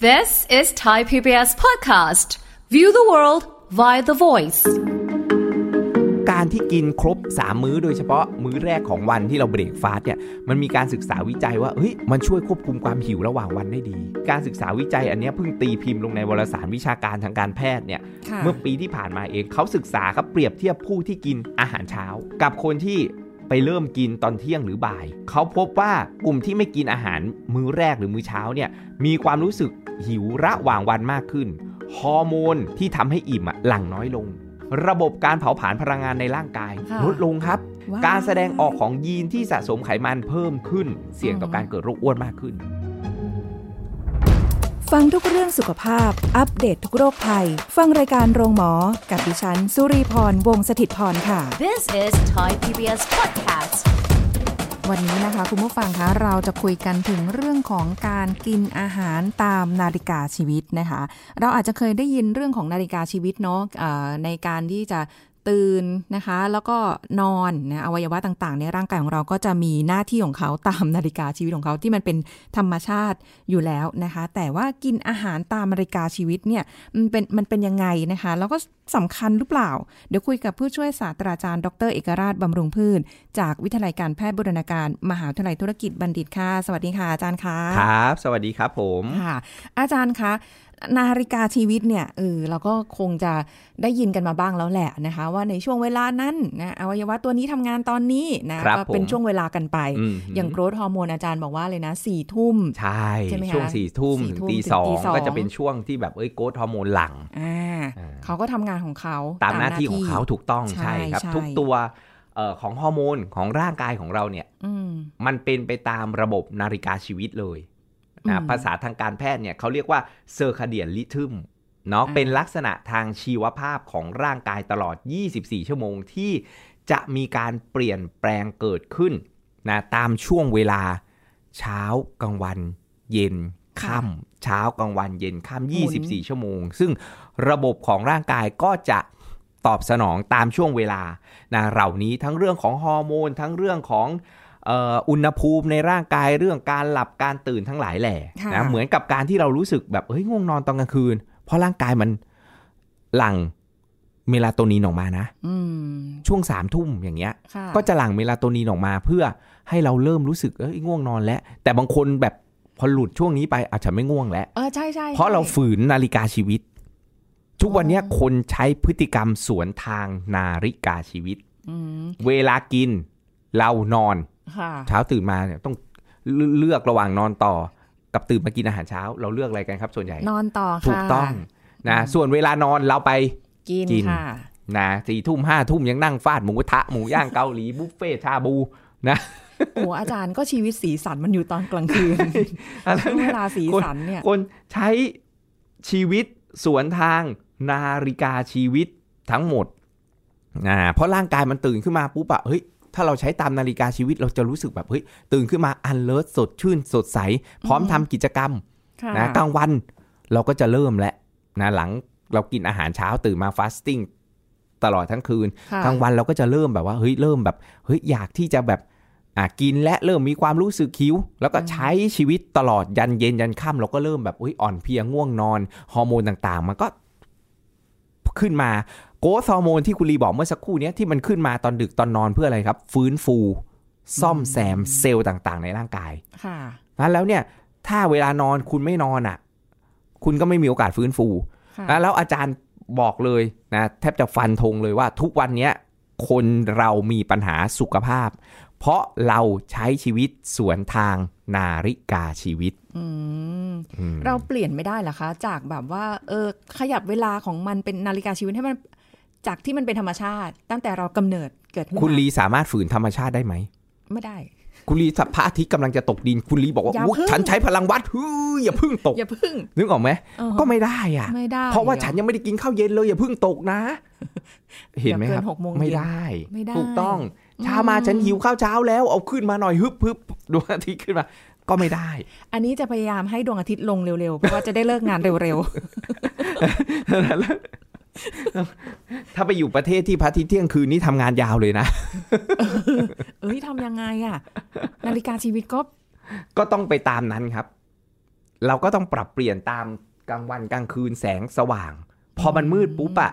This is Thai PBS podcast. View the world via the voice. การที่กินครบ 3 มื้อโดยเฉพาะมื้อแรกของวันที่เราเบรกฟาสต์เนี่ยมันมีการศึกษาวิจัยว่าเฮ้ยมันช่วยควบคุมความหิวระหว่างวันได้ดี การศึกษาวิจัยอันเนี้ยเพิ่งตีพิมพ์ลงในวารสารวิชาการทางการแพทย์เนี่ยค่ะเมื่อปีที่ผ่านมาเองเขาศึกษาครับเปรียบเทียบผู้ที่กินอาหารเช้า กับคนที่ ไปเริ่มกินตอนเที่ยงหรือบ่าย เขาพบว่ากลุ่มที่ไม่กินอาหารมื้อแรกหรือมื้อเช้าเนี่ยมีความรู้สึกหิวระหว่างวันมากขึ้น ฮอร์โมนที่ทำให้อิ่มอะหลั่งน้อยลง ระบบการเผาผลาญพลังงานในร่างกายค่ะลดลงครับว้าวการแสดงออกของยีนที่สะสมไขมันเพิ่มขึ้น เสี่ยงต่อการเกิดโรคอ้วนมากขึ้น ฟังทุกเรื่องสุขภาพ อัปเดตททุกโรคภัย ฟังรายการโรงหมอ กับดิฉัน สุรีพร วงศิตพรค่ะ This is Thai PBS podcast. วันนี้นะคะ คุณผู้ฟังคะเราจะคุยกันถึงเรื่องของการกินอาหารตามนาฬิกาชีวิตนะคะ เราอาจจะเคยได้ยินเรื่องของนาฬิกาชีวิตเนาะเอ่อในการที่จะ ตื่นนะคะ แล้วก็นอนนะอวัยวะต่างๆ ในร่างกายของเราก็จะมีหน้าที่ของเขาตามนาฬิกาชีวิตของเขาที่มันเป็นธรรมชาติอยู่แล้วนะคะ แต่ว่ากินอาหารตามนาฬิกาชีวิตเนี่ยมันเป็นมันเป็นยังไงนะคะ แล้วก็สำคัญหรือเปล่า เดี๋ยวคุยกับผู้ช่วยศาสตราจารย์ ดร เอกราชบำรุงพืชจากวิทยาลัยการแพทย์บูรณาการ มหาวิทยาลัยธุรกิจบัณฑิตค่ะ สวัสดีค่ะอาจารย์คะครับ สวัสดีครับผมค่ะอาจารย์คะ นาฬิกาชีวิตเนี่ยเออเราก็คงจะได้ยินกันมาบ้างแล้วแหละนะคะ ว่าในช่วงเวลานั้นนะอวัยวะตัวนี้ทำงานตอนนี้นะครับก็เป็นผมช่วงเวลากันไปอืมอย่างโกรทฮอร์โมนอาจารย์บอกว่าเลยนะสี่ทุ่มใช่ใช่ไหมคะช่วงสี่ทุ่มสี่ถึงทุ่มตีถึงสองตีสองก็จะเป็นช่วงที่แบบเอ้ยโกรทฮอร์โมนหลั่งอ่าอ่าเขาก็ทำงานของเขาตามหน้าที่ของเขาถูกต้องใช่ใช่ครับใช่ทุกตัวเอ่อของฮอร์โมนของร่างกายของเราเนี่ยอืมมันเป็นไปตามระบบนาฬิกาชีวิตเลย นะอืมภาษาทางการแพทย์เนี่ยเขาเรียกว่าเซอร์คาเดียนลิทึมเนาะอ่าเป็นลักษณะทางชีวภาพของร่างกายตลอด 24 ชั่วโมงที่จะมีการเปลี่ยนแปลงเกิดขึ้นนะตามช่วงเวลาเช้ากลางวัน เย็นค่ำเช้ากลางวันเย็นค่ำ24 ชั่วโมง ซึ่งระบบของร่างกายก็จะตอบสนองตามช่วงเวลานะเหล่านี้ทั้งเรื่องของฮอร์โมน ทั้งเรื่องของเอ่ออุณหภูมิในร่างกายเรื่องการหลับการตื่นทั้งหลายแหล่ค่ะนะเหมือนกับการที่เรารู้สึกแบบเฮ้ยง่วงนอนตอนกลางคืน เพราะร่างกายมันหลั่งเมลาโทนินออกมานะอืมช่วงสามทุ่มอย่างเงี้ยค่ะก็จะหลั่งเมลาโทนินออกมา เพื่อให้เราเริ่มรู้สึกเอ้ยง่วงนอนแล้ว แต่บางคนแบบพอหลุดช่วงนี้ไปอาจจะไม่ง่วงแล้วเออใช่ใช่เพราะเราใช่ฝืนนาฬิกาชีวิต ทุกวันเนี้ยอ๋อคนใช้พฤติกรรมสวนทางนาฬิกาชีวิตอืมเวลากิน เรานอนค่ะ เช้าตื่นมาเนี่ยต้องเลืเลือกระหว่างนอนต่อ กับตื่นมากินอาหารเช้า เราเลือกอะไรกันครับ ส่วนใหญ่ นอนต่อค่ะถูกต้องนะส่วนเวลานอนเราไปกินกินค่ะนะสี่ทุ่มห้าทุ่มยังนั่งฟาดหมูกระทะหมูย่างเกาหลีบุฟเฟ่ต์ชาบูโอ้อาจารย์ก็ชีวิตสีสันมันอยู่ตอนกลางคืนอะไรช่วงเนี่เวยลาสีสันเนี่ยคนใช้ชีวิตสวนทางนาฬิกาชีวิตทั้งหมดอ่าเพราะร่างกายมันตื่นขึ้นมาปุ๊บอะเฮ้ย ถ้าเราใช้ตามนาฬิกาชีวิตเราจะรู้สึกแบบเฮ้ยตื่นขึ้นมาอันเลิศสดชื่นสดใส พร้อมทำกิจกรรมค่ะนะกลางวันเราก็จะเริ่มแล้วนะหลังเรากินอาหารเช้าตื่นมา fasting ตลอดทั้งคืนค่ะกลางวันเราก็จะเริ่มแบบว่าเฮ้ยเริ่มแบบเฮ้ยอยากที่จะแบบอะกินและเริ่มมีความรู้สึกหิวแล้วก็ใช้ชีวิตตลอดยันเย็นยันค่ำเราก็เริ่มแบบเฮ้ยอ่อนเพลียง่วงนอน ฮอร์โมนต่างๆ มันก็ ขึ้นมา growth hormone ที่คุณลีบอกเมื่อสักครู่เนี้ยที่มันขึ้นมาตอนดึกตอนนอนเพื่ออะไรครับ ฟื้นฟู ซ่อมแซมเซลล์ต่างๆ ในร่างกาย ค่ะนะแล้วเนี่ย ถ้าเวลานอนคุณไม่นอนอะ คุณก็ไม่มีโอกาสฟื้นฟูค่ะนะแล้วอาจารย์บอกเลยนะแทบจะฟันธงเลยว่าทุกวันเนี้ยคนเรามีปัญหาสุขภาพ เพราะเราใช้ชีวิตสวนทางนาฬิกาชีวิตอืมอืม เราเปลี่ยนไม่ได้เหรอคะ จากแบบว่า เออ ขยับเวลาของมันเป็นนาฬิกาชีวิตให้มัน จากที่มันเป็นธรรมชาติ ตั้งแต่เรากำเนิดเกิดขึ้นคุณมาลีสามารถฝืนธรรมชาติได้ไหมไม่ได้ คุณลีพระอาทิตย์กำลังจะตกดิน คุณลีบอกว่าอย่าอุ๊ยพึ่งฉันใช้พลังวัดเฮ้ยอย่าเพึ่งตก อย่าพึ่ง นึกออกไหมเออก็ไม่ได้อะไม่ได้เพราะว่าอฉันยังไม่ได้กินข้าวเย็นเลย อย่าเพึ่งตกนะ เห็นไหมครับอย่าเกินหกโมงเย็นไม่ได้ไม่ได้ถูกต้องอืมเช้ามาฉันหิวข้าวเช้าแล้วเอาขึ้นมาหน่อยฮึบฮึบดวงอาทิตย์ขึ้นมา ก็ไม่ได้ อันนี้จะพยายามให้ดวงอาทิตย์ลงเร็วๆ เพราะว่าจะได้เลิกงานเร็วถ้าไปอยู่ประเทศที่พระอาทิตย์เที่ยงคืนนี่ทำงานยาวเลยนะๆเอ้ยทำยังไงอะนาฬิกาชีวิตก็ ก็ต้องไปตามนั้นครับ เราก็ต้องปรับเปลี่ยนตามกลางวันกลางคืนแสงสว่าง พอมันมืดปุ๊บอะ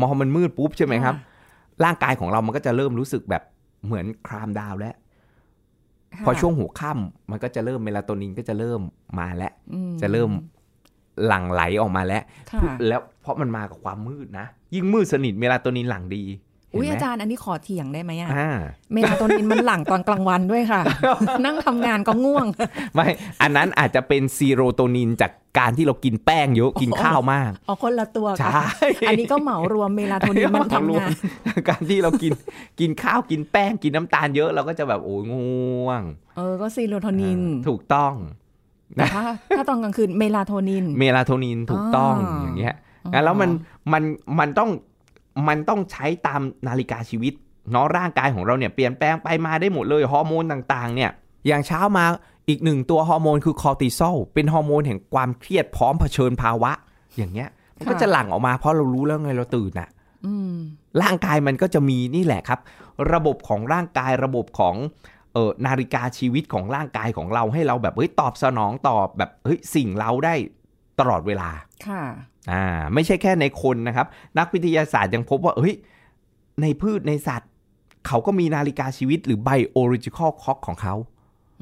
มอมันมืดปุ๊บใช่ไหมครับ ร่างกายของเรามันก็จะเริ่มรู้สึกแบบเหมือนคลามดาวน์แล้วค่ะ พอช่วงหัวค่ำมันก็จะเริ่มเมลาโทนินก็จะเริ่มมาแล้วอืจะเริ่มหลั่งไหลออกมาแล้วค่ะแล้วเพราะมันมากับความมืดนะ ยิ่งมืดสนิทเมลาโทนินหลั่งดีเห็น อุ้ยไหมอาจารย์อันนี้ขอเถียงได้ไหมอะอ่าเมลาโทนินมันหลั่งตอนกลางวันด้วยค่ะ นั่งทำงานก็ง่วง ไม่ อันนั้นอาจจะเป็นซีโรโทนินจากการที่เรากินแป้งเยอะกินข้าวมากเอาคนละตัวใช่กันอันนี้ก็เหมารวมเมลาโทนินมันทำงานการที่เรากินกินข้าวกินแป้งกินน้ำตาลเยอะเราก็จะแบบโอ้ยง่วง เออก็ซีโรโทนินถูกต้องแต่ถ้าถ้าตอนกลางคืนเมลาโทนิน เมลาโทนินถูกต้องอ๋อออย่างเงี้ยอ๋องั้นแล้วมันมันมันต้อง มันต้องใช้ตามนาฬิกาชีวิตเนาะร่างกายของเราเนี่ยเปลี่ยนแปลงไปมาได้หมดเลยฮอร์โมนต่างๆ เนี่ยอย่างเช้ามาอีกหนึ่งตัวฮอร์โมนคือคอร์ติซอลเป็นฮอร์โมนแห่งความเครียดพร้อมเผชิญภาวะ อย่างเงี้ยมันก็จะหลั่งออกมาเพราะเรารู้แล้วไงเราตื่นอะอร่างกายมันก็จะมีนี่แหละครับ ระบบของร่างกายระบบของเออนาฬิกาชีวิตของร่างกายของเราให้เราแบบเฮ้ยตอบสนองตอบแบบเฮ้ยสิ่งเราได้ ตลอดเวลา ค่ะ อ่า ไม่ใช่แค่ในคนนะครับ นักวิทยาศาสตร์ยังพบว่า เฮ้ย ในพืชในสัตว์ เขาก็มีนาฬิกาชีวิตหรือ biological clock ของเขา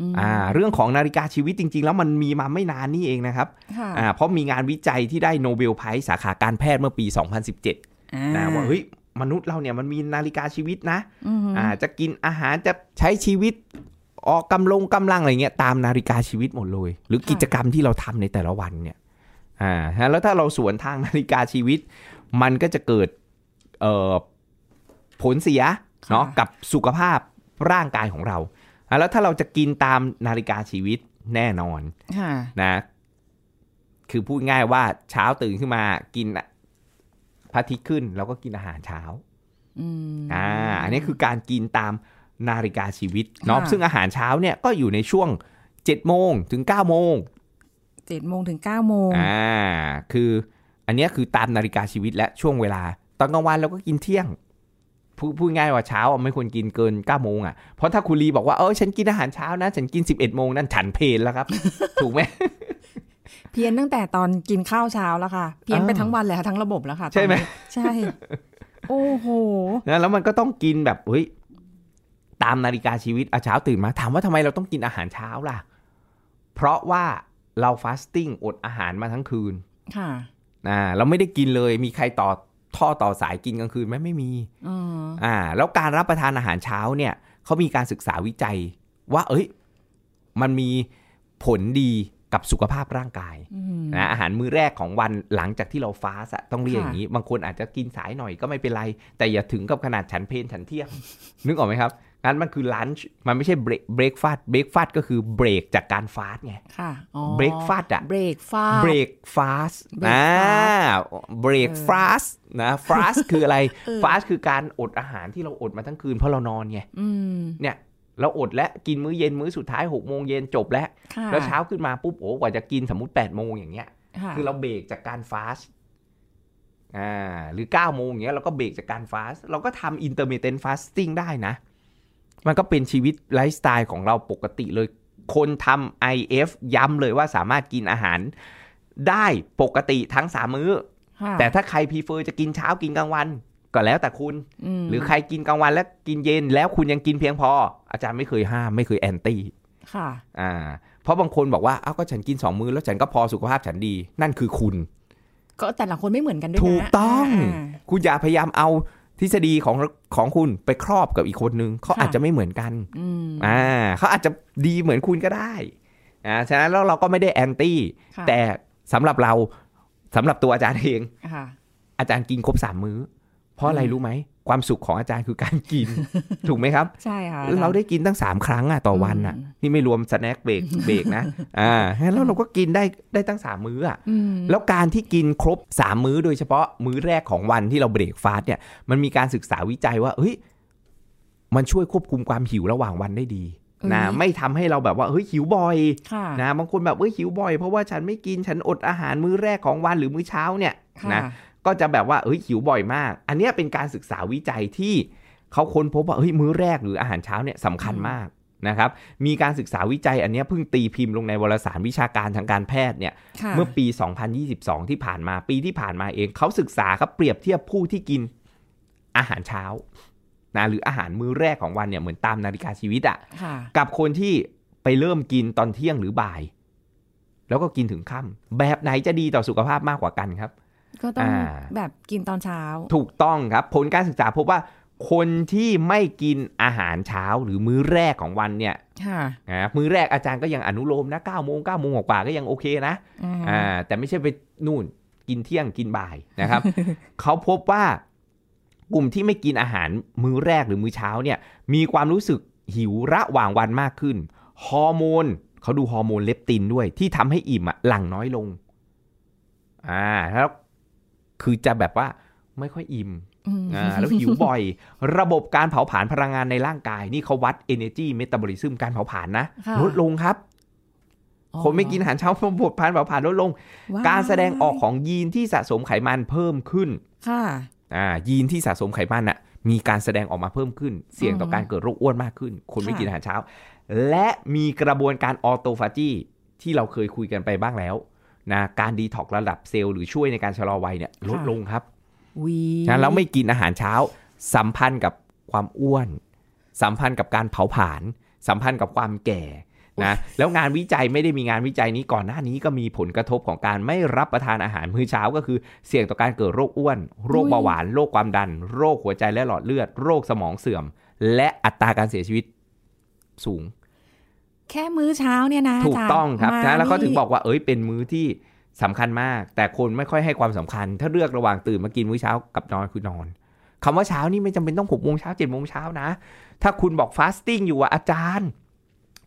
อืมอ่า เรื่องของนาฬิกาชีวิตจริง ๆ แล้วมันมีมาไม่นานนี่เองนะครับค่ะอ่า เพราะมีงานวิจัยที่ได้โนเบลไพรส์สาขาการแพทย์เมื่อปี 2017อ่านะว่าเฮ้ยมนุษย์เราเนี่ยมันมีนาฬิกาชีวิตนะอืมอ่า จะกินอาหารจะใช้ชีวิตออกกำลงกำลังอะไรเงี้ยตามนาฬิกาชีวิตหมดเลย หรือกิจกรรมที่เราทำในแต่ละวันเนี่ย อ่าฮะแล้วถ้าเราสวนทางนาฬิกาชีวิต มันก็จะเกิดเอ่อผลเสียเนาะกับสุขภาพร่างกายของเราอะแล้วถ้าเราจะกินตามนาฬิกาชีวิตแน่นอนค่ะนะคือพูดง่ายว่าเช้าตื่นขึ้นมากินพระอาทิตย์ขึ้นเราก็กินอาหารเช้าอืมอ่า อันนี้คือการกินตามนาฬิกาชีวิตเนาะค่ะซึ่งอาหารเช้าเนี่ยก็อยู่ในช่วง7โมงถึง9โมง เจ็ดโมงถึงเก้าโมงอ่าคืออันเนี้ยคือตามนาฬิกาชีวิตและช่วงเวลา ตอนกลางวันเราก็กินเที่ยงพูดพูดง่ายว่าเช้าอะไม่ควรกินเกิน9โมงอะเพราะถ้าคุณลีบอกว่าเออฉันกินอาหารเช้านะ ฉันกิน 11โมงนั่นฉันเพลนแล้วครับ ถูกไหมเพี้ยนตั้งแต่ตอนกินข้าวเช้าแล้วค่ะ เพี้ยนไปอ่าทั้งวันเลยค่ะทั้งระบบแล้วค่ะ ใช่ไหมตอนนี้ใช่ โอ้โหนะแล้วมันก็ต้องกินแบบเฮ้ยตามนาฬิกาชีวิตอาเช้าตื่นมา ถามว่าทำไมเราต้องกินอาหารเช้าล่ะ เพราะว่า เราฟาสติ้งอดอาหารมาทั้งคืน ค่ะอ่าเราไม่ได้กินเลยมีใครต่อท่อต่อสายกินกลางคืนไหมไม่มีอืมอ่า แล้วการรับประทานอาหารเช้าเนี่ยเขามีการศึกษาวิจัย ว่า เอ้ย มันมีผลดีกับสุขภาพร่างกายอืมนะอาหารมื้อแรกของวันหลังจากที่เราฟาสต์อะต้องเรียกค่ะอย่างนี้ บางคนอาจจะกินสายหน่อยก็ไม่เป็นไร แต่อย่าถึงกับขนาดฉันเพลนฉันเที่ยง นึกออกไหมครับ งั้นมันคือลันช์มันไม่ใช่เบรกเบรกฟาสต์เบรกฟาสต์ก็คือเบรกจากการฟาสต์ไงค่ะอ๋อ breakfast อะเบรกฟาเบรกฟาสต์ break อ่า fast เบรกฟาสต์นะ fast คืออะไรเออ fast คือการอดอาหารที่เราอดมาทั้งคืนเพราะเรานอนไงอืมเนี่ยเราอดและกินมื้อเย็นมื้อสุดท้ายหกโมงเย็นจบแล้วค่ะแล้วเช้าขึ้นมาปุ๊บโอ้กว่าจะกินสมมติแปดโมงอย่างเงี้ยค่ะคือเราเบรกจากการ fast อ่าหรือเก้าโมงอย่างเงี้ยเราก็เบรกจากการ fast เราก็ทำ intermittent fasting ได้นะ มันก็เป็นชีวิตไลฟ์สไตล์ของเราปกติเลย คนทำ IF ย้ำเลยว่าสามารถกินอาหารได้ปกติทั้งสามมื้อค่ะแต่ถ้าใครพีเฟอร์จะกินเช้ากินกลางวัน ก็แล้วแต่คุณมหรือใครกินกลางวันแล้วกินเย็นแล้วคุณยังกินเพียงพอ อาจารย์ไม่เคยห้ามไม่เคยแอนตี้ค่ะอ่าเพราะบางคนบอกว่าอ้าวก็ฉันกินสองมื้อแล้วฉันก็พอสุขภาพฉันดี นั่นคือคุณ ก็แต่ละคนไม่เหมือนกันด้วยนะถูกต้องาคุณอย่าพยายามเอา ทฤษฎีของของคุณไปครอบกับอีกคนนึงเขาค่ะอาจจะไม่เหมือนกันอืมอ่าเขาอาจจะดีเหมือนคุณก็ได้อ่าฉะนั้นแล้วเราก็ไม่ได้ anti ค่ะแต่สำหรับเราสำหรับตัวอาจารย์เองค่ะอาจารย์กินครบสามมื้อ เพราะอะไรอืมรู้ไหม ความสุขของอาจารย์คือการกิน ถูกไหมครับ ใช่ค่ะเราได้กินตั้งสามครั้งอะต่อวันอะอืมนี่ไม่รวม snack break break นะอ่าแล้วเราก็กินได้ได้ตั้งสามมื้ออะอืมแล้วการที่กินครบ3มื้อโดยเฉพาะมื้อแรกของวันที่เรา break fast เนี่ยมันมีการศึกษาวิจัยว่าเฮ้ยมันช่วยควบคุมความหิวระหว่างวันได้ดีนะไม่ทำให้เราแบบว่าเฮ้ยหิวบ่อยค่ะนะบางคนแบบเฮ้ยหิวบ่อย เพราะว่าฉันไม่กินฉันอดอาหารมื้อแรกของวันหรือมื้อเช้าเนี่ยค่ะนะ ก็จะแบบว่าเฮ้ยหิวบ่อยมาก อันเนี้ยเป็นการศึกษาวิจัยที่เขาค้นพบว่าเฮ้ยมื้อแรกหรืออาหารเช้าเนี่ยสำคัญมากนะครับมีการศึกษาวิจัยอันเนี้ยเพิ่งตีพิมพ์ลงในวารสารวิชาการทางการแพทย์เนี่ยค่ะเมื่อปี 2022 ที่ผ่านมาปีที่ผ่านมาเองเขาศึกษาครับเปรียบเทียบผู้ที่กินอาหารเช้านะหรืออาหารมื้อแรกของวันเนี่ยเหมือนตามนาฬิกาชีวิตอะค่ะกับคนที่ไปเริ่มกินตอนเที่ยงหรือบ่าย แล้วก็กินถึงค่ำแบบไหนจะดีต่อสุขภาพมากกว่ากันครับ ก็ต้องอ่าแบบกินตอนเช้า ถูกต้องครับ ผลการศึกษาพบว่าคนที่ไม่กินอาหารเช้าหรือมื้อแรกของวันเนี่ยค่ะนะมื้อแรกอาจารย์ก็ยังอนุโลมนะ9โมง9โมงกว่าๆก็ยังโอเคนะอืมอ่าแต่ไม่ใช่ไปนู่นกินเที่ยงกินบ่ายนะครับ เขาพบว่ากลุ่มที่ไม่กินอาหารมื้อแรกหรือมื้อเช้าเนี่ยมีความรู้สึกหิวระหว่างวันมากขึ้น ฮอร์โมนเขาดูฮอร์โมนเลปตินด้วยที่ทำให้อิ่มอะหลั่งน้อยลงอ่าแล้ว คือจะแบบว่าไม่ค่อยอิ่มอืมอ่าแล้วหิวบ่อย ระบบการเผาผลาญพลังงานในร่างกาย นี่เขาวัด energy metabolism การเผาผลาญนะค่ะลดลงครับอ๋อคนไม่กินอาหารเช้าระบบการเผาผลาญลดลงว้การแสดงออกของยีนที่สะสมไขมันเพิ่มขึ้น ค่ะ อ่า ยีนที่สะสมไขมันน่ะมีการแสดงออกมาเพิ่มขึ้น เสี่ยงต่อการเกิดโรคอ้วนมากขึ้น คนไม่ค่ะกินอาหารเช้า และมีกระบวนการออโตฟาจีที่เราเคยคุยกันไปบ้างแล้ว นะการดีท็อกระดับเซลล์หรือช่วยในการชะลอวัยเนี่ยลดลงครับวีนะแล้วไม่กินอาหารเช้า สัมพันธ์กับความอ้วน สัมพันธ์กับการเผาผลาญสัมพันธ์กับความแก่นะแล้วงานวิจัยไม่ได้มีงานวิจัยนี้ก่อนหน้านี้ก็มีผลกระทบของการไม่รับประทานอาหารมื้อเช้าก็คือเสี่ยงต่อการเกิดโรคอ้วน โรคเบาหวาน โรคความดัน โรคหัวใจและหลอดเลือด โรคสมองเสื่อม และอัตราการเสียชีวิตสูง แค่มื้อเช้าเนี่ยนะถูกาจารย์ต้องครับมานะแล้วเขานี่ถึงบอกว่าเอ้ยเป็นมื้อที่สำคัญมาก แต่คนไม่ค่อยให้ความสำคัญ ถ้าเลือกระหว่างตื่นมากินมื้อเช้ากับนอนคือนอนคำว่าเช้านี่ไม่จำเป็นต้องหกโมงเช้าเจ็ดโมงเช้านะ ถ้าคุณบอก fasting อยู่อะอาจารย์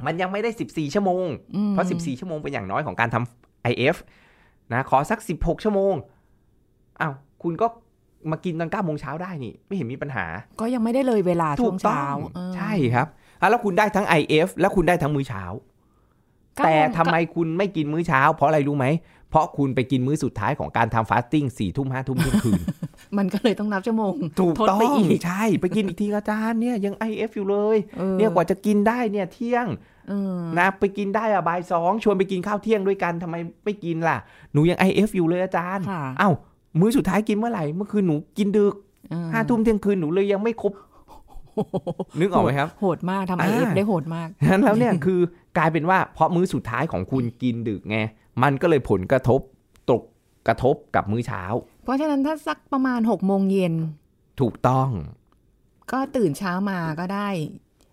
มันยังไม่ได้ 14 ชั่วโมงอืมเพราะ 14 ชั่วโมงเป็นอย่างน้อยของการทำ IF นะขอสัก 16 ชั่วโมงอ้าวคุณก็มากินตอน9โมงเช้าได้นี่ ไม่เห็นมีปัญหา ก็ยังไม่ได้เลยเวลาช่วงเช้าถูกต้องเออใช่ครับ อะแล้วคุณได้ทั้ง IF และคุณได้ทั้งมื้อเช้าเก้าแต่โมงทำไมคุณไม่กินมื้อเช้า เพราะอะไรรู้ไหม เพราะคุณไปกินมื้อสุดท้ายของการทำ fasting สี่ทุ่มห้าทุ่มเที่ยงคืน มันก็เลยต้องนับชั่วโมงถูกทดต้องไปอีกใช่ ไปกินอีกทีอาจารย์เนี่ยยัง IF อยู่เลยออเนี่ยกว่าจะกินได้เนี่ยเที่ยงเออนะไปกินได้อะบ่ายสองชวนไปกินข้าวเที่ยงด้วยกันทำไมไม่กินล่ะ หนูยัง IF อยู่เลยอาจารย์ค่ะเอ้ามื้อสุดท้ายกินเมื่อไหร่เมื่อคืนหนูกินดึกเออห้าทุ่มเที่ยงคืนหนูเลยยังไม่ครบ นึกออกไหมครับ โหดมากทำไออ่าเอฟได้โหดมากฉะนั้นแล้วเนี่ยคือกลายเป็นว่าเพราะมื้อสุดท้ายของคุณกินดึกไงมันก็เลยผลกระทบตกกระทบกับมื้อเช้า เพราะฉะนั้นถ้าสักประมาณหกโมงเย็นถูกต้อง ก็ตื่นเช้ามาก็ได้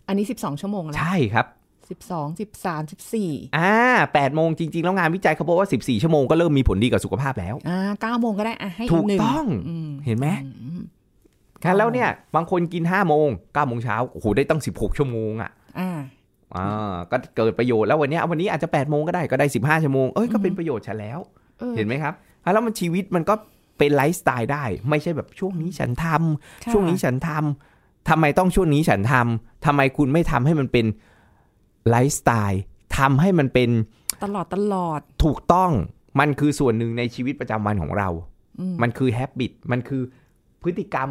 อันนี้สิบสองชั่วโมงแล้วใช่ครับสิบสองสิบสามสิบสี่อ่าแปดโมงจริง ๆ แล้วงานวิจัยเขาบอกว่า14ชั่วโมงก็เริ่มมีผลดีกับสุขภาพแล้ว อ่าเก้าโมงก็ได้อะให้ถูอีกกหนึ่งต้องมเห็นไหมอืมครับ แล้วเนี่ย บางคนกิน5โมง9โมงเช้าโอ้โหได้ตั้ง16ชั่วโมงอะอ่าอ่าก็เกิดประโยชน์แล้ววันเนี้ยวันนี้อาจจะ8โมงก็ได้ก็ได้15ชั่วโมงเอ้ยก็เป็นประโยชน์ฉันแล้วออเห็นไหมครับอะแล้วมันชีวิตมันก็เป็นไลฟ์สไตล์ได้ ไม่ใช่แบบช่วงนี้ฉันทำค่ะช่วงนี้ฉันทำทำไมต้องช่วงนี้ฉันทำทำไมคุณไม่ทำให้มันเป็นไลฟ์สไตล์ทำให้มันเป็นตลอดตลอดถูกต้องมันคือส่วนหนึ่งในชีวิตประจำวันของเราอืมมันคือแฮบบิตมันคือพฤติกรรม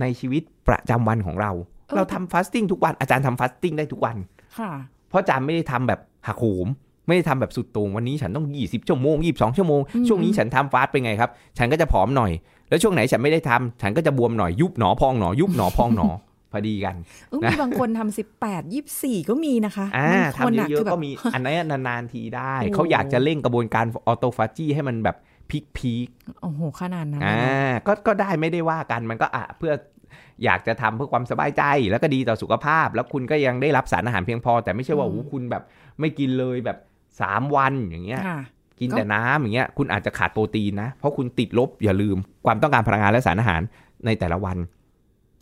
ในชีวิตประจำวันของเราเออเราทำ fasting ทุกวันอาจารย์ทำ fasting ได้ทุกวันค่ะเพราะอาจารย์ไม่ได้ทำแบบหักโหมไม่ได้ทำแบบสุดโต่งวันนี้ฉันต้อง 20 ชั่วโมง 22 ชั่วโมงอืมช่วงนี้ฉันทำ fast เป็นไงครับ ฉันก็จะผอมหน่อย แล้วช่วงไหนฉันไม่ได้ทำฉันก็จะบวมหน่อยยุบหนอพองหนอยุบหนอพองหนอพอดีกันเออมีบางคนทำสิบแปดยี่สี่ก็มีนะคะอ่าบางคนทำอะเยอะคือๆแบบก็มีอันนั้นนานๆทีได้โอ้เขาอยากจะเร่งกระบวนการ autophagy ให้มันแบบ พีคพีคโอ้โหขนาดนั้นอ่าเลยนะก็ก็ได้ไม่ได้ว่ากันมันก็อะเพื่ออยากจะทำเพื่อความสบายใจแล้วก็ดีต่อสุขภาพ แล้วคุณก็ยังได้รับสารอาหารเพียงพอ แต่ไม่ใช่ว่าโอ้โหคุณแบบไม่กินเลยแบบสามวันอย่างเงี้ยค่ะกินก็แต่น้ำอย่างเงี้ยคุณอาจจะขาดโปรตีนนะ เพราะคุณติดลบอย่าลืมความต้องการพลังงานและสารอาหารในแต่ละวัน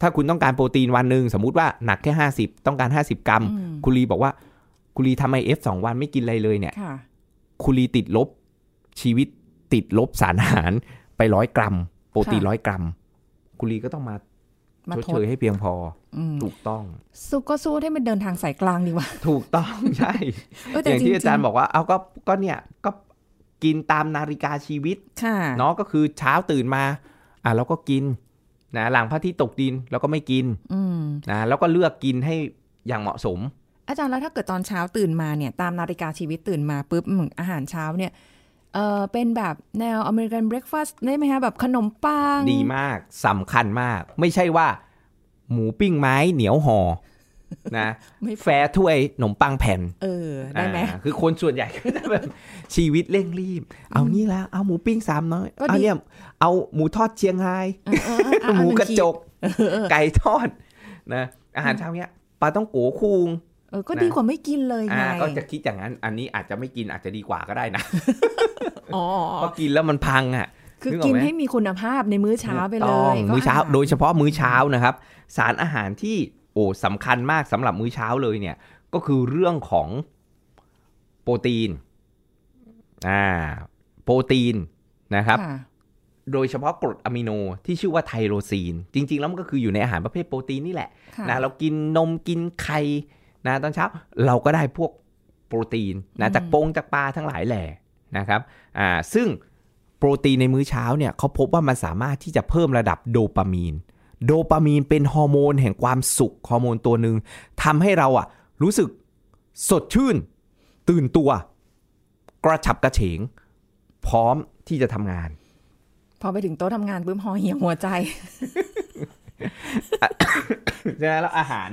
ถ้าคุณต้องการโปรตีนวันหนึ่งสมมุติว่าหนักแค่50ต้องการ50กรัมอืมคุณลีบอกว่า คุณลีทำไอเอฟสองวันไม่กินอะไรเลยเนี่ยค่ะคุณลีติดลบชีวิต ติดลบสารอาหารไปร้อยกรัม โปรตีนค่ะร้อยกรัมคุณลีก็ต้องมามาชดทเชดยให้เพียงพออืมถูกต้อง สู้ก็สู้ให้มันเดินทางสายกลางดีกว่า ถูกต้องใช่เอออแต่ย่างจริที่งอาจารย์บอกว่า เอาก็ก็เนี่ยก็กินตามนาฬิกาชีวิตค่ะเนาะก็คือเช้าตื่นมา อะเราก็กินนะหลังพระอาทิตย์ตกดินเราก็ไม่กินอืมนะแล้วก็เลือกกินให้อย่างเหมาะสม อาจารย์แล้วถ้าเกิดตอนเช้าตื่นมาเนี่ย ตามนาฬิกาชีวิตตื่นมาปุ๊บอืมอาหารเช้าเนี่ย เออเป็นแบบแนวอเมริกันเบรคฟาสต์ได้ไหมคะแบบขนมปัง ดีมากสำคัญมาก ไม่ใช่ว่า หมูปิ้งไม้เหนียวห่อนะไม่แฟร์ถ้วยขนมปังแผ่น เออ ได้ไหมอ่าคือคนส่วนใหญ่ก็จะแบบชีวิตเร่งรีบ เอานี่แล้วเอาหมูปิ้งสามน้อยก็ดีเอาเนี่ยเอาหมูทอดเชียงไฮ้เออเออเออเอาหมูกระจกเออเออไก่ทอดนะอาหารเช้าเนี้ยปลาต้องโกคุงเออก็นะดีกว่าไม่กินเลยไงอ่าก็จะคิดอย่างนั้น อันนี้อาจจะไม่กินอาจจะดีกว่าก็ได้นะอ๋อเพราะกินแล้วมันพังอะ คือนึกออกกินไหมให้มีคุณภาพในมื้อเช้าไปเลต้องยก็มื้อเช้าหรโดยเฉพาะมื้อเช้านะครับ สารอาหารที่โอ้สำคัญมากสำหรับมื้อเช้าเลยเนี่ย ก็คือเรื่องของโปรตีนอ่าโปรตีนนะครับค่ะโดยเฉพาะกรดอะมิโนที่ชื่อว่าไทโรซีน จริง ๆ แล้วมันก็คืออยู่ในอาหารประเภทโปรตีนนี่แหละค่ะนะเรากินนมกินไข่ นะตอนเช้าเราก็ได้พวกโปรตีนนะจากปงจากปลาทั้งหลายแหล่นะครับอ่าซึ่งโปรตีนในมื้อเช้าเนี่ยเขาพบว่ามันสามารถที่จะเพิ่มระดับโดปามีน โดปามีนเป็นฮอร์โมนแห่งความสุขฮอร์โมนตัวหนึ่งทำให้เราอะรู้สึกสดชื่น ตื่นตัว กระฉับกระเฉง พร้อมที่จะทำงาน พอไปถึงโต๊ะทำงานปุ๊บหอเหี่ยวหัวใจใช่ไหมแล้วอาหาร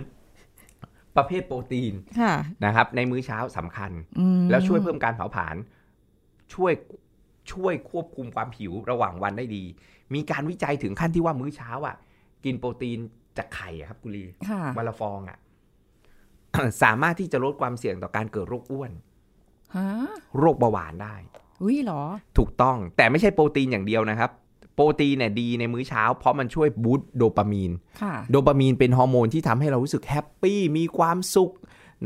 ประเภทโปรตีนค่ะนะครับ ในมื้อเช้าสำคัญอืมแล้วช่วยเพิ่มการเผาผลาญช่วยช่วยควบคุมความหิวระหว่างวันได้ดี มีการวิจัยถึงขั้นที่ว่ามื้อเช้าอะ กินโปรตีนจากไข่อะครับกุลีค่ะวันละฟองอะสามารถที่จะลดความเสี่ยงต่อการเกิดโรคอ้วนฮะโรคเบาหวานได้อุ้ยเหรอ ถูกต้องแต่ไม่ใช่โปรตีนอย่างเดียวนะครับโป รตีนเนี่ยดีในมื้อเช้า เพราะมันช่วย boost โดปามีนค่ะโดปามีนเป็นฮอร์โมนที่ทำให้เรารู้สึก happy มีความสุข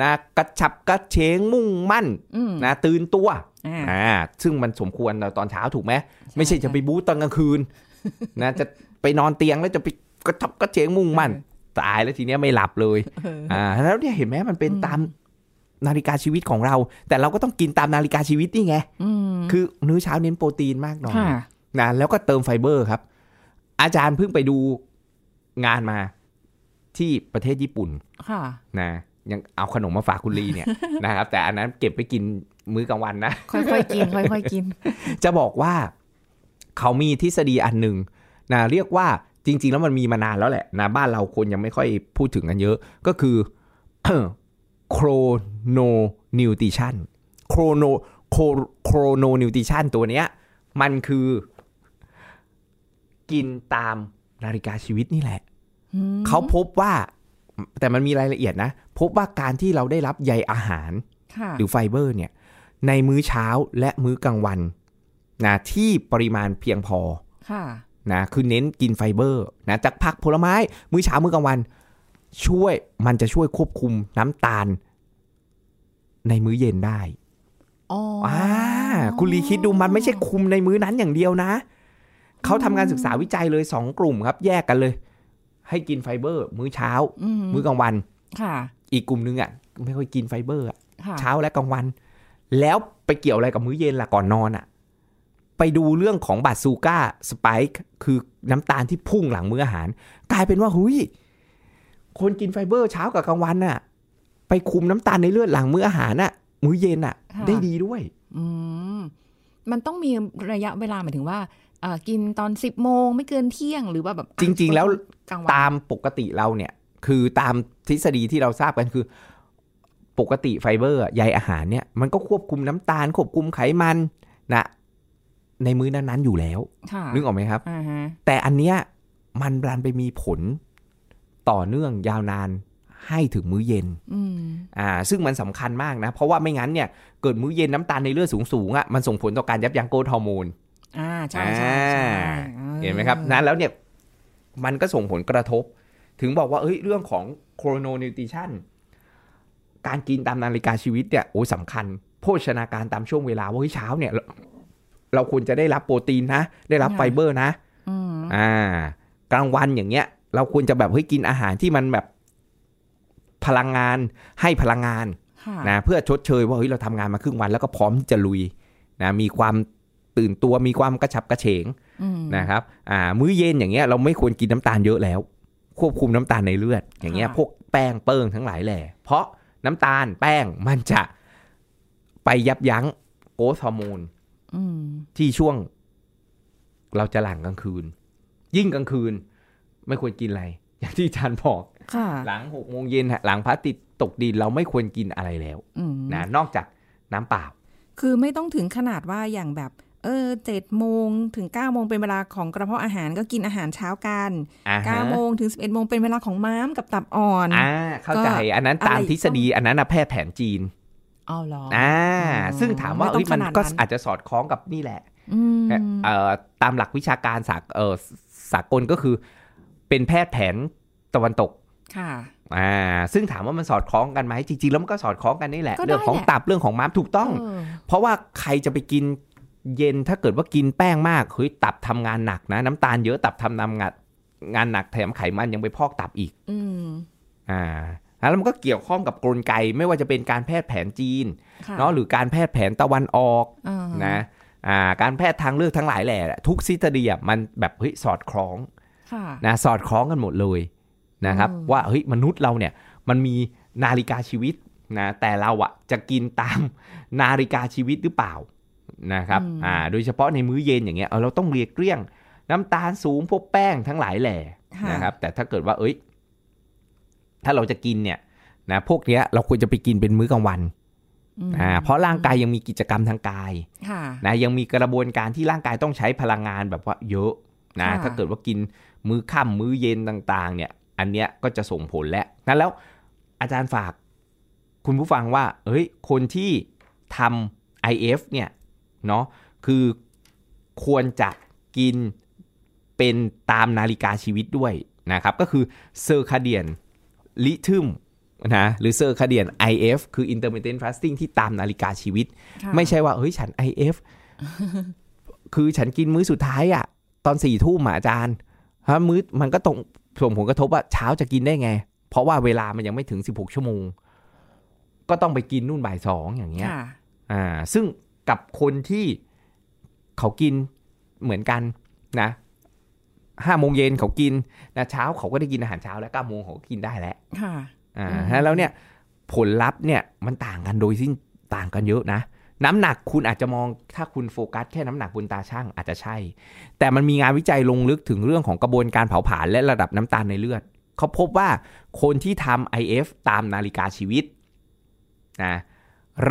นะกระฉับกระเฉงมุ่งมั่นอืมนะตื่นตัวอ่าอ่าซึ่งมันสมควรเราตอนเช้าถูกไหมไม่ใช่จะไปบู๊ตอนกลางคืนนะจะไปนอนเตียงแล้วจะไปกระฉับกระเฉงมุ่งมั่นตายแล้วทีเนี้ยไม่หลับเลยเอออ่าแล้วเนี่ยเห็นไหมมันเป็นอืมตามนาฬิกาชีวิตของเรา แต่เราก็ต้องกินตามนาฬิกาชีวิตนี่ไงอืมคือมื้อเช้าเน้นโปรตีนมากหน่อยค่ะ นะแล้วก็เติมไฟเบอร์ครับ อาจารย์เพิ่งไปดูงานมาที่ประเทศญี่ปุ่นค่ะนะยังเอาขนมมาฝากคุณลีเนี่ยนะครับ แต่อันนั้นเก็บไปกินมื้อกลางวันนะ ค่อยๆกิน ค่อยๆกิน จะบอกว่าเขามีทฤษฎีอันหนึ่งนะเรียกว่าจริง ๆ แล้วมันมีมานานแล้วแหละนะบ้านเราคนยังไม่ค่อยพูดถึงกันเยอะ ก็คือโครโนนิวทริชันโครโนโครโนนิวทริชันตัวเนี้ย มันคือ กินตามนาฬิกาชีวิตนี่แหละอืมเขาพบว่า แต่มันมีรายละเอียดนะ พบว่าการที่เราได้รับใยอาหารค่ะหรือไฟเบอร์เนี่ย ในมื้อเช้าและมื้อกลางวันนะที่ปริมาณเพียงพอค่ะนะคือเน้นกินไฟเบอร์นะจากผักผลไม้ มื้อเช้ามื้อกลางวัน ช่วยมันจะช่วยควบคุมน้ำตาล ในมื้อเย็นได้อ๋อออ่าคุณลีคิดดูมันไม่ใช่คุมในมื้อนั้นอย่างเดียวนะ เขาทำงานศึกษาวิจัยเลยสองกลุ่มครับ แยกกันเลย ให้กินไฟเบอร์ มื้อเช้าอืมมื้อกลางวันค่ะอีกกลุ่มนึงอะไม่ค่อยกินไฟเบอร์อะค่ะเช้าและกลางวัน แล้วไปเกี่ยวอะไรกับมื้อเย็นล่ะก่อนนอนอะ่ะ ไปดูเรื่องของบาซูก้าสไปค์คือน้ำตาลที่พุ่งหลังมื้ออาหาร กลายเป็นว่าหุยคนกินไฟเบอร์เช้ากับกลางวันน่ะ ไปคุมน้ำตาลในเลือดหลังมื้ออาหารน่ะ มื้อเย็นน่ะค่ะได้ดีด้วย อื มมันต้องมีระยะเวลาหมายถึงว่าเอ่อกินตอนสิบโมงไม่เกินเที่ยงหรือว่าแบบจริง ๆ แล้วกลางวันตามปกติเราเนี่ย คือตามทฤษฎีที่เราทราบกันคือ ปกติไฟเบอร์อะใยอาหารเนี่ยมันก็ควบคุมน้ำตาล ควบคุมไขมันนะในมื้อนั้นๆอยู่แล้วค่ะนึกออกไหมครับอ่าฮะแต่อันเนี้ยมันรันไปมีผลต่อเนื่องยาวนาน ให้ถึงมื้อเย็นอืมอ่าซึ่งมันสำคัญมากนะ เพราะว่าไม่งั้นเนี่ยเกิดมื้อเย็นน้ำตาลในเลือดสูงๆอะมันส่งผลต่อการยับยั้งโกรทฮอร์โมนอ่าใช่ใช่ใช่อ่าอ่าเห็นไหมครับนั้นแล้วเนี่ยมันก็ส่งผลกระทบ ถึงบอกว่าเอ้ยเรื่องของโครโนนิวทริชันการกินตามนาฬิกาชีวิตเนี่ยโอ้ยสำคัญ โภชนาการตามช่วงเวลาว่าเฮ้ยเช้าเนี่ยเราเราควรจะได้รับโปรตีนนะ ได้รับไฟเบอร์นะอืมอ่ากลางวันอย่างเงี้ย เราควรจะแบบเฮ้ยกินอาหารที่มันแบบ พลังงานให้พลังงานค่ะนะเพื่อชดเชยว่าเฮ้ยเราทำงานมาครึ่งวันแล้วก็พร้อมที่จะลุยนะมีความตื่นตัวมีความกระฉับกระเฉงอืมนะครับอ่ามื้อเย็นอย่างเงี้ยเราไม่ควรกินน้ำตาลเยอะแล้ว ควบคุมน้ำตาลในเลือด อย่างเงี้ยค่ะพวกแป้งเปิ้งทั้งหลายแหล่เพราะน้ำตาลแป้งมันจะไปยับยั้งโกรทฮอร์โมนอืมที่ช่วงเราจะหลังกลางคืน ยิ่งกลางคืน ไม่ควรกินอะไร อย่างที่อาจารย์บอกค่ะ หลังหกโมงเย็นฮะหลังพระอาทิตย์ตกดินเราไม่ควรกินอะไรแล้วอืมนะนอกจากน้ำเปล่า คือไม่ต้องถึงขนาดว่าอย่างแบบ เออเจ็ดโมงถึงเก้าโมงเป็นเวลาของกระเพาะอาหารก็กินอาหารเช้ากันอ่าฮะเก้าโมงถึงสิบเอ็ดโมงเป็นเวลาของม้ามกับตับอ่อนอ่าเข้าใจก็อันนั้นตามอะไรทฤษฎีอันนั้นนะแพทย์แผนจีนเอาเหรออ่าอ๋อซึ่งถามว่าไม่ต้องเอ้ยมันขนาดก็นั้นอาจจะสอดคล้องกับนี่แหละอืมเอ่อตามหลักวิชาการสากเอ่อสากลก็คือ เป็นแพทย์แผนตะวันตก ค่ะอ่าซึ่งถามว่ามันสอดคล้องกันไหมจริง ๆ แล้วมันก็สอดคล้องกันนี่แหละก็ได้เรื่องของแหละตับเรื่องของม้ามถูกต้องเออเพราะว่าใครจะไปกินเย็นถ้าเกิดว่ากินแป้งมากเฮ้ยตับทำงานหนักนะ น้ำตาลเยอะตับทำงานงานหนักแถมไขมันยังไปพอกตับอีกอืมอ่าแล้วมันก็เกี่ยวข้องกับกลไกไม่ว่าจะเป็นการแพทย์แผนจีนค่ะเนาะหรือการแพทย์แผนตะวันออกอ่านะอ่าการแพทย์ทางเลือกทั้งหลายแหละ ทุกทฤษฎีอะมันแบบเฮ้ยสอดคล้องค่ะนะสอดคล้องกันหมดเลย นะครับอืมว่าเฮ้ยมนุษย์เราเนี่ยมันมีนาฬิกาชีวิตนะแต่เราอะจะกินตามนาฬิกาชีวิตหรือเปล่านะครับอ่าโดยเฉพาะในมื้อเย็นอย่างเงี้ยเออเราต้องเรียกเลี่ยง น้ำตาลสูงพวกแป้งทั้งหลายแหล่ค่ะนะครับ แต่ถ้าเกิดว่าเอ้ย ถ้าเราจะกินเนี่ยนะพวกเนี้ยเราควรจะไปกินเป็นมื้อกลางวันมอ่าเพราะร่างกายยังมีกิจกรรมทางกายค่ะนะยังมีกระบวนการที่ร่างกายต้องใช้พลังงานแบบว่าเยอะนะค่ะถ้าเกิดว่ากินมื้อค่ำมื้อเย็นต่าง ๆ เนี่ย อันเนี้ยก็จะส่งผลแล้วนั้นแล้วอาจารย์ฝากคุณผู้ฟังว่า เอ้ย คนที่ทำ IF เนี่ย เนาะ คือควรจะกินเป็นตามนาฬิกาชีวิตด้วยนะครับ ก็คือ circadian rhythm นะ หรือเซอร์คาเดียน IF คือ intermittent fasting ที่ตามนาฬิกาชีวิตค่ะไม่ใช่ว่า เฮ้ย ฉัน IF คือฉันกินมื้อสุดท้ายอะตอนสี่ทุ่มอะอาจารย์ฮะมื้อมันก็ตรง ส่งผลกระทบว่าเช้าจะกินได้ไง เพราะว่าเวลามันยังไม่ถึง 16 ชั่วโมง ก็ต้องไปกินนู่นบ่ายสองอย่างเงี้ยค่ะอ่า ซึ่งกับคนที่เขากินเหมือนกันนะห้าโมงเย็นเขากินนะเช้าเขาก็ได้กินอาหารเช้าแล้วเก้าโมงเขาก็กินได้แล้วค่ะอ่าอืมฮะแล้วเนี่ยผลลัพธ์เนี่ยมันต่างกันโดยสิ้นต่างกันเยอะนะ น้ำหนักคุณอาจจะมองถ้าคุณโฟกัสแค่น้ำหนักบนตาช่างอาจจะใช่ แต่มันมีงานวิจัยลงลึกถึงเรื่องของกระบวนการเผาผลาญและระดับน้ำตาลในเลือด เขาพบว่าคนที่ทำ IF ตามนาฬิกาชีวิตนะ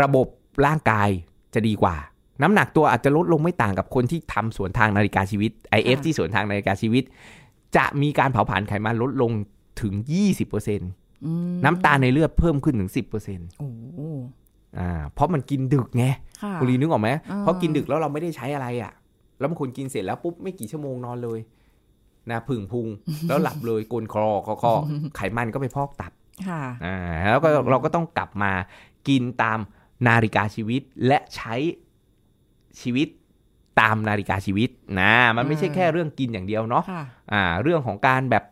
ระบบร่างกายจะดีกว่า น้ำหนักตัวอาจจะลดลงไม่ต่างกับคนที่ทำสวนทางนาฬิกาชีวิต IF ค่ะที่สวนทางนาฬิกาชีวิต จะมีการเผาผลาญไขมันลดลงถึง 20%อืมน้ำตาลในเลือดเพิ่มขึ้นถึง 10%โอ้โห อ่าเพราะมันกินดึกไงค่ะคุณลีนึกออกไหมอ่าเพราะกินดึกแล้วเราไม่ได้ใช้อะไรอะ แล้วบางคนกินเสร็จแล้วปุ๊บไม่กี่ชั่วโมงนอนเลยนะผึ่งพุงแล้วหลับเลยกลนคอคอคอไขมันก็ไปพอกตับค่ะอ่าแล้วก็เราก็ต้องกลับมากินตามนาฬิกาชีวิตและใช้ชีวิตตามนาฬิกาชีวิตนะมันไม่ใช่อืมแค่เรื่องกินอย่างเดียวเนาะค่ะอ่า เรื่องของการแบบ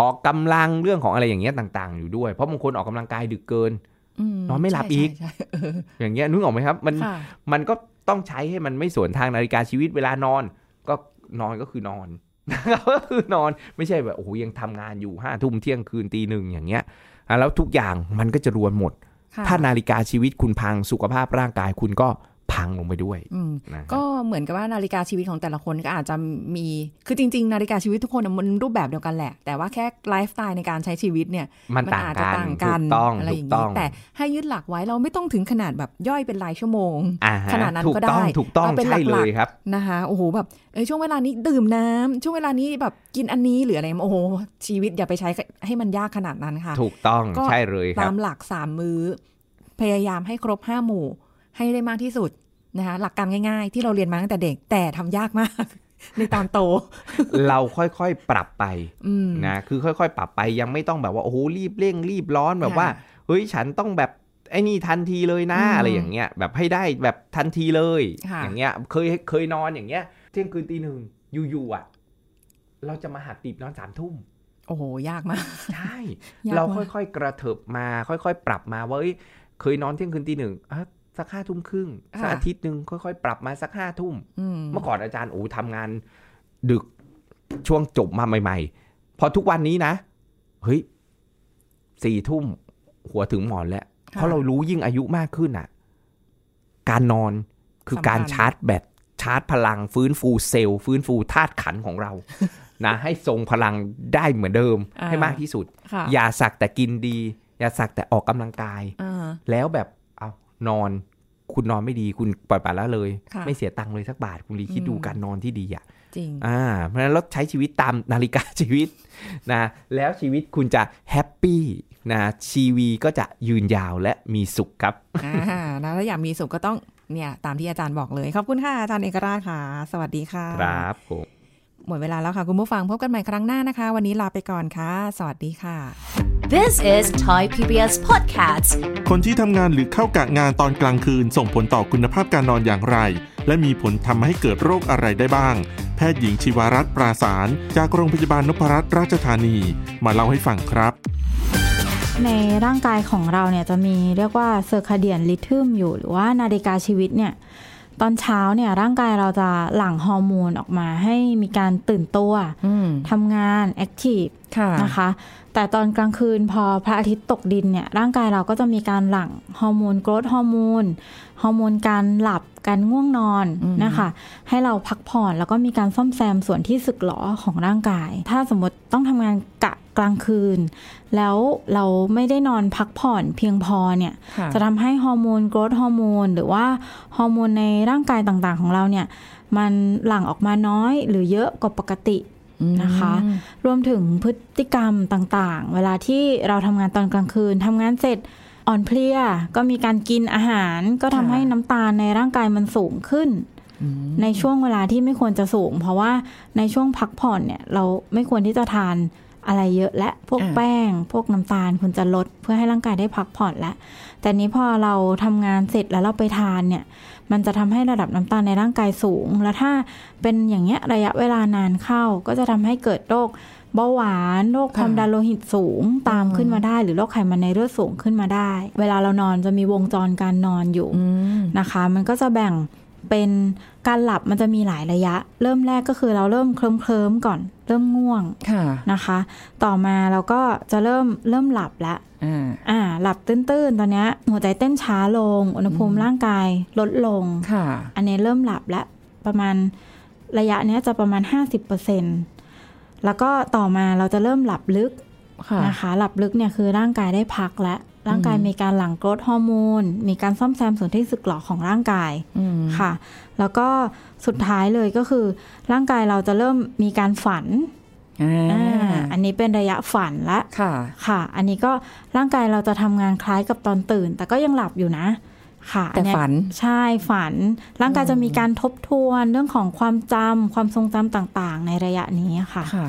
ออกกำลังเรื่องของอะไรอย่างเงี้ยต่าง ๆ อยู่ด้วย เพราะบางคนออกกำลังกายดึกเกินม นอนไม่หลับใช่อีกใช่ใช่เอออย่างเงี้ยนึกออกไหมครับ มันค่ะมันก็ต้องใช้ให้มันไม่สวนทางนาฬิกาชีวิตเวลานอน ก็นอนก็คือนอนก็คือนอนไม่ใช่แบบโอ้โหยังทำงานอยู่ห้าทุ่มเที่ยงคืนตีหนึ่งอย่างเงี้ยอะแล้วทุกอย่างมันก็จะรวนหมดค่ะถ้านาฬิกาชีวิตคุณพังสุขภาพร่างกายคุณก็ พังลงไปด้วยอืมนะก็เหมือนกับว่านาฬิกาชีวิตของแต่ละคนก็อาจจะมีคือจริง ๆ นาฬิกาชีวิตทุกคนน่ะมันรูปแบบเดียวกันแหละ แต่ว่าแค่ไลฟ์สไตล์ในการใช้ชีวิตเนี่ย มันต่างอาจกัจะนต่างถูกันกต้องอะไรถูอกย่างต้นี้องแต่ให้ยึดหลักไว้เราไม่ต้องถึงขนาดแบบย่อยเป็นรายชั่วโมงอ่าฮะขนาดนั้นถูกก็ต้องได้ถูกต้องเอาเป็นใช่หเลลักยๆครับนะคะโอ้โหแบบเอยช่วงเวลานี้ดื่มน้ำช่วงเวลานี้แบบกินอันนี้หรืออะไรโอ้โหชีวิตอย่าไปใช้ให้มันยากขนาดนั้นค่ะ ถูกต้องก็ใช่เลยคตารับมหลักสามมื้อพยายามให้ครบห้าหมู่ให้ได้มากที่สุด นะคะหลักการง่าย ๆ ที่เราเรียนมาตั้งแต่เด็กแต่ทำยากมากในตอนโต เราค่อยๆปรับไปอืมนะคือค่อยๆ ปรับไปยังไม่ต้องแบบว่าโอ้โหรีบเร่งรีบร้อนแบบค่ะว่าเฮ้ยฉันต้องแบบไอ้นี่ทันทีเลยนะอืมอะไรอย่างเงี้ยแบบให้ได้แบบทันทีเลยค่ะอย่างเงี้ยเคยเคยนอนอย่างเงี้ย เที่ยงคืนตีหนึ่งอยู่ๆอะ เราจะมาหักตีบนอนสามทุ่มโอ้โหยากมากใช่ยากเรามากค่อยๆกระเถิบมา ค่อยๆ ปรับมาว่าเอ้ยเคยนอนเที่ยงคืนตีหนึ่งอะ สักห้าทุ่มครึ่งสักอาทิตย์หนึ่งค่อยๆ ปรับมาสักห้าทุ่มอืมเมื่อก่อนอาจารย์โอ้ทำงาน ดึกช่วงจบมาใหม่ ๆ พอทุกวันนี้นะ เฮ้ยสี่ทุ่มหัวถึงหมอนแล้ว เพราะเรารู้ยิ่งอายุมากขึ้นอะ การนอนคือสำคัญการชาร์จแบตชาร์จพลังฟื้นฟูเซลล์ฟื้นฟูธาตุขันธ์ของเรานะให้ทรงพลังได้เหมือนเดิมอ่าให้มากที่สุดค่ะอย่าสักแต่กินดี อย่าสักแต่ออกกำลังกายอ่าแล้วแบบเอา นอน คุณนอนไม่ดีคุณปล่อยปละละเลยค่ะไม่เสียตังค์เลยสักบาทคุณลีคิดดูอืมการนอนที่ดีอะจริงอ่าเพราะฉะนั้นเราใช้ชีวิตตามนาฬิกาชีวิตนะแล้วชีวิตคุณจะ happy นะชีวีก็จะยืนยาวและมีสุขครับอ่านะถ้าอยากมีสุขก็ต้องเนี่ยตามที่อาจารย์บอกเลย ขอบคุณค่ะอาจารย์เอกราชค่ะ สวัสดีค่ะ ครับผม หมดเวลาแล้วค่ะ คุณผู้ฟังพบกันใหม่ครั้งหน้านะคะ วันนี้ลาไปก่อนค่ะ สวัสดีค่ะ This is Thai PBS Podcast. คนที่ทำงานหรือเข้ากะงานตอนกลางคืน ส่งผลต่อคุณภาพการนอนอย่างไร และมีผลทำให้เกิดโรคอะไรได้บ้าง แพทย์หญิงชีวารัตน์ปราสาร จากโรงพยาบาลนพรัตน์ราชธานี มาเล่าให้ฟังครับในร่างกายของเราเนี่ยจะมีเรียกว่าเซอร์คาเดียนริทึมอยู่หรือว่านาฬิกาชีวิตเนี่ย ตอนเช้าเนี่ยร่างกายเราจะหลั่งฮอร์โมนออกมาให้มีการตื่นตัวอืมทำงาน active ค่ะนะคะ แต่ตอนกลางคืนพอพระอาทิตย์ตกดินเนี่ยร่างกายเราก็จะมีการหลั่งฮอร์โมน growth hormone ฮอร์โมนการหลับการง่วงนอนอืมนะคะ ให้เราพักผ่อนแล้วก็มีการซ่อมแซมส่วนที่สึกหรอของร่างกาย ถ้าสมมติต้องทำงานกะก ลางคืน แล้วเราไม่ได้นอนพักผ่อนเพียงพอเนี่ยค่ะจะทำให้ฮอร์โมน growth hormone หรือว่าฮอร์โมนในร่างกายต่างๆ ของเราเนี่ย มันหลั่งออกมาน้อยหรือเยอะกว่าปกตินะคะอืมรวมถึงพฤติกรรมต่างๆ เวลาที่เราทำงานตอนกลางคืนทำงานเสร็จอ่อนเพลียก็มีการกินอาหาร ก็ทำค่ะให้น้ำตาลในร่างกายมันสูงขึ้นอืมในช่วงเวลาที่ไม่ควรจะสูง เพราะว่าในช่วงพักผ่อนเนี่ย เราไม่ควรที่จะทาน อะไรเยอะและพวกอ่าแป้ง พวกน้ำตาลควรจะลดเพื่อให้ร่างกายได้พักผ่อนและแต่นี้พอเราทำงานเสร็จแล้วเราไปทานเนี่ย มันจะทำให้ระดับน้ำตาลในร่างกายสูง แล้วถ้าเป็นอย่างเงี้ยระยะเวลานานเข้า ก็จะทำให้เกิดโรคเบาหวานโรคความดันโลหิตสูงตามขึ้นมาได้ หรือโรคไขมันในเลือดสูงขึ้นมาได้ เวลาเรานอนจะมีวงจรการนอนอยู่อืมนะคะ มันก็จะแบ่ง เป็นการหลับมันจะมีหลายระยะ เริ่มแรกก็คือเราเริ่มเคลิ้มเคลิมๆก่อน เริ่มง่วงค่ะนะคะ ต่อมาเราก็จะเริ่มเริ่มหลับแล้วอ่าอ่าหลับตื้นๆ ตอนเนี้ยหัวใจเต้นช้าลง อุณหภูมิร่างกายลดลงค่ะ อันนี้เริ่มหลับแล้วประมาณระยะเนี้ยจะประมาณ 50%แล้วก็ต่อมาเราจะเริ่มหลับลึกค่ะนะคะ หลับลึกเนี่ยคือร่างกายได้พักแล้ว ร่างกายอืมมีการหลั่งโกรทฮอร์โมน มีการซ่อมแซมส่วนที่สึกหรอของร่างกายอืมค่ะ แล้วก็สุดท้ายเลยก็คือ ร่างกายเราจะเริ่มมีการฝันอ่าอ่าอันนี้เป็นระยะฝันละค่ะ ค่ะ อันนี้ก็ร่างกายเราจะทำงานคล้ายกับตอนตื่น แต่ก็ยังหลับอยู่นะ ค่ะ แต่อัเยฝัน ใช่ฝัน ร่างกายจะมีการทบทวนเรื่องของความจำความทรงจำต่าง ๆ ในระยะนี้ค่ะค่ะ